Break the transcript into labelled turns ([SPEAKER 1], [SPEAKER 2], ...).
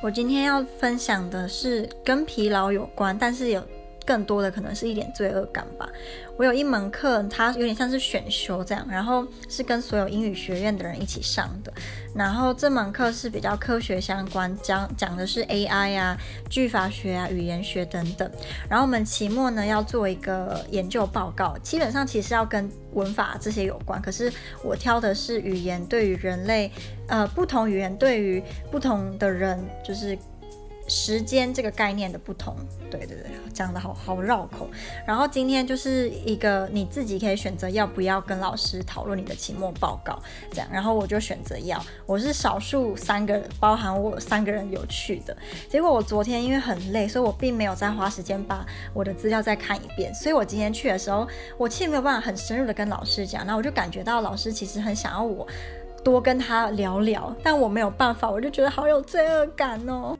[SPEAKER 1] 我今天要分享的是跟疲劳有关，但是有更多的可能是一点罪恶感吧。我有一门课，它有点像是选修这样，然后是跟所有英语学院的人一起上的。然后这门课是比较科学相关，讲讲的是 AI 啊、句法学啊、语言学等等。然后我们期末呢要做一个研究报告，基本上其实要跟文法这些有关，可是我挑的是语言对于人类，呃，不同语言对于不同的人，就是。时间这个概念的不同，对对对，讲得好好绕口。然后今天就是一个你自己可以选择要不要跟老师讨论你的期末报告，这样。然后我就选择要，我是少数三个人，包含我三个人有去的。结果我昨天因为很累，所以我并没有再花时间把我的资料再看一遍。所以我今天去的时候，我其实没有办法很深入的跟老师讲。那我就感觉到老师其实很想要我多跟他聊聊，但我没有办法，我就觉得好有罪恶感哦。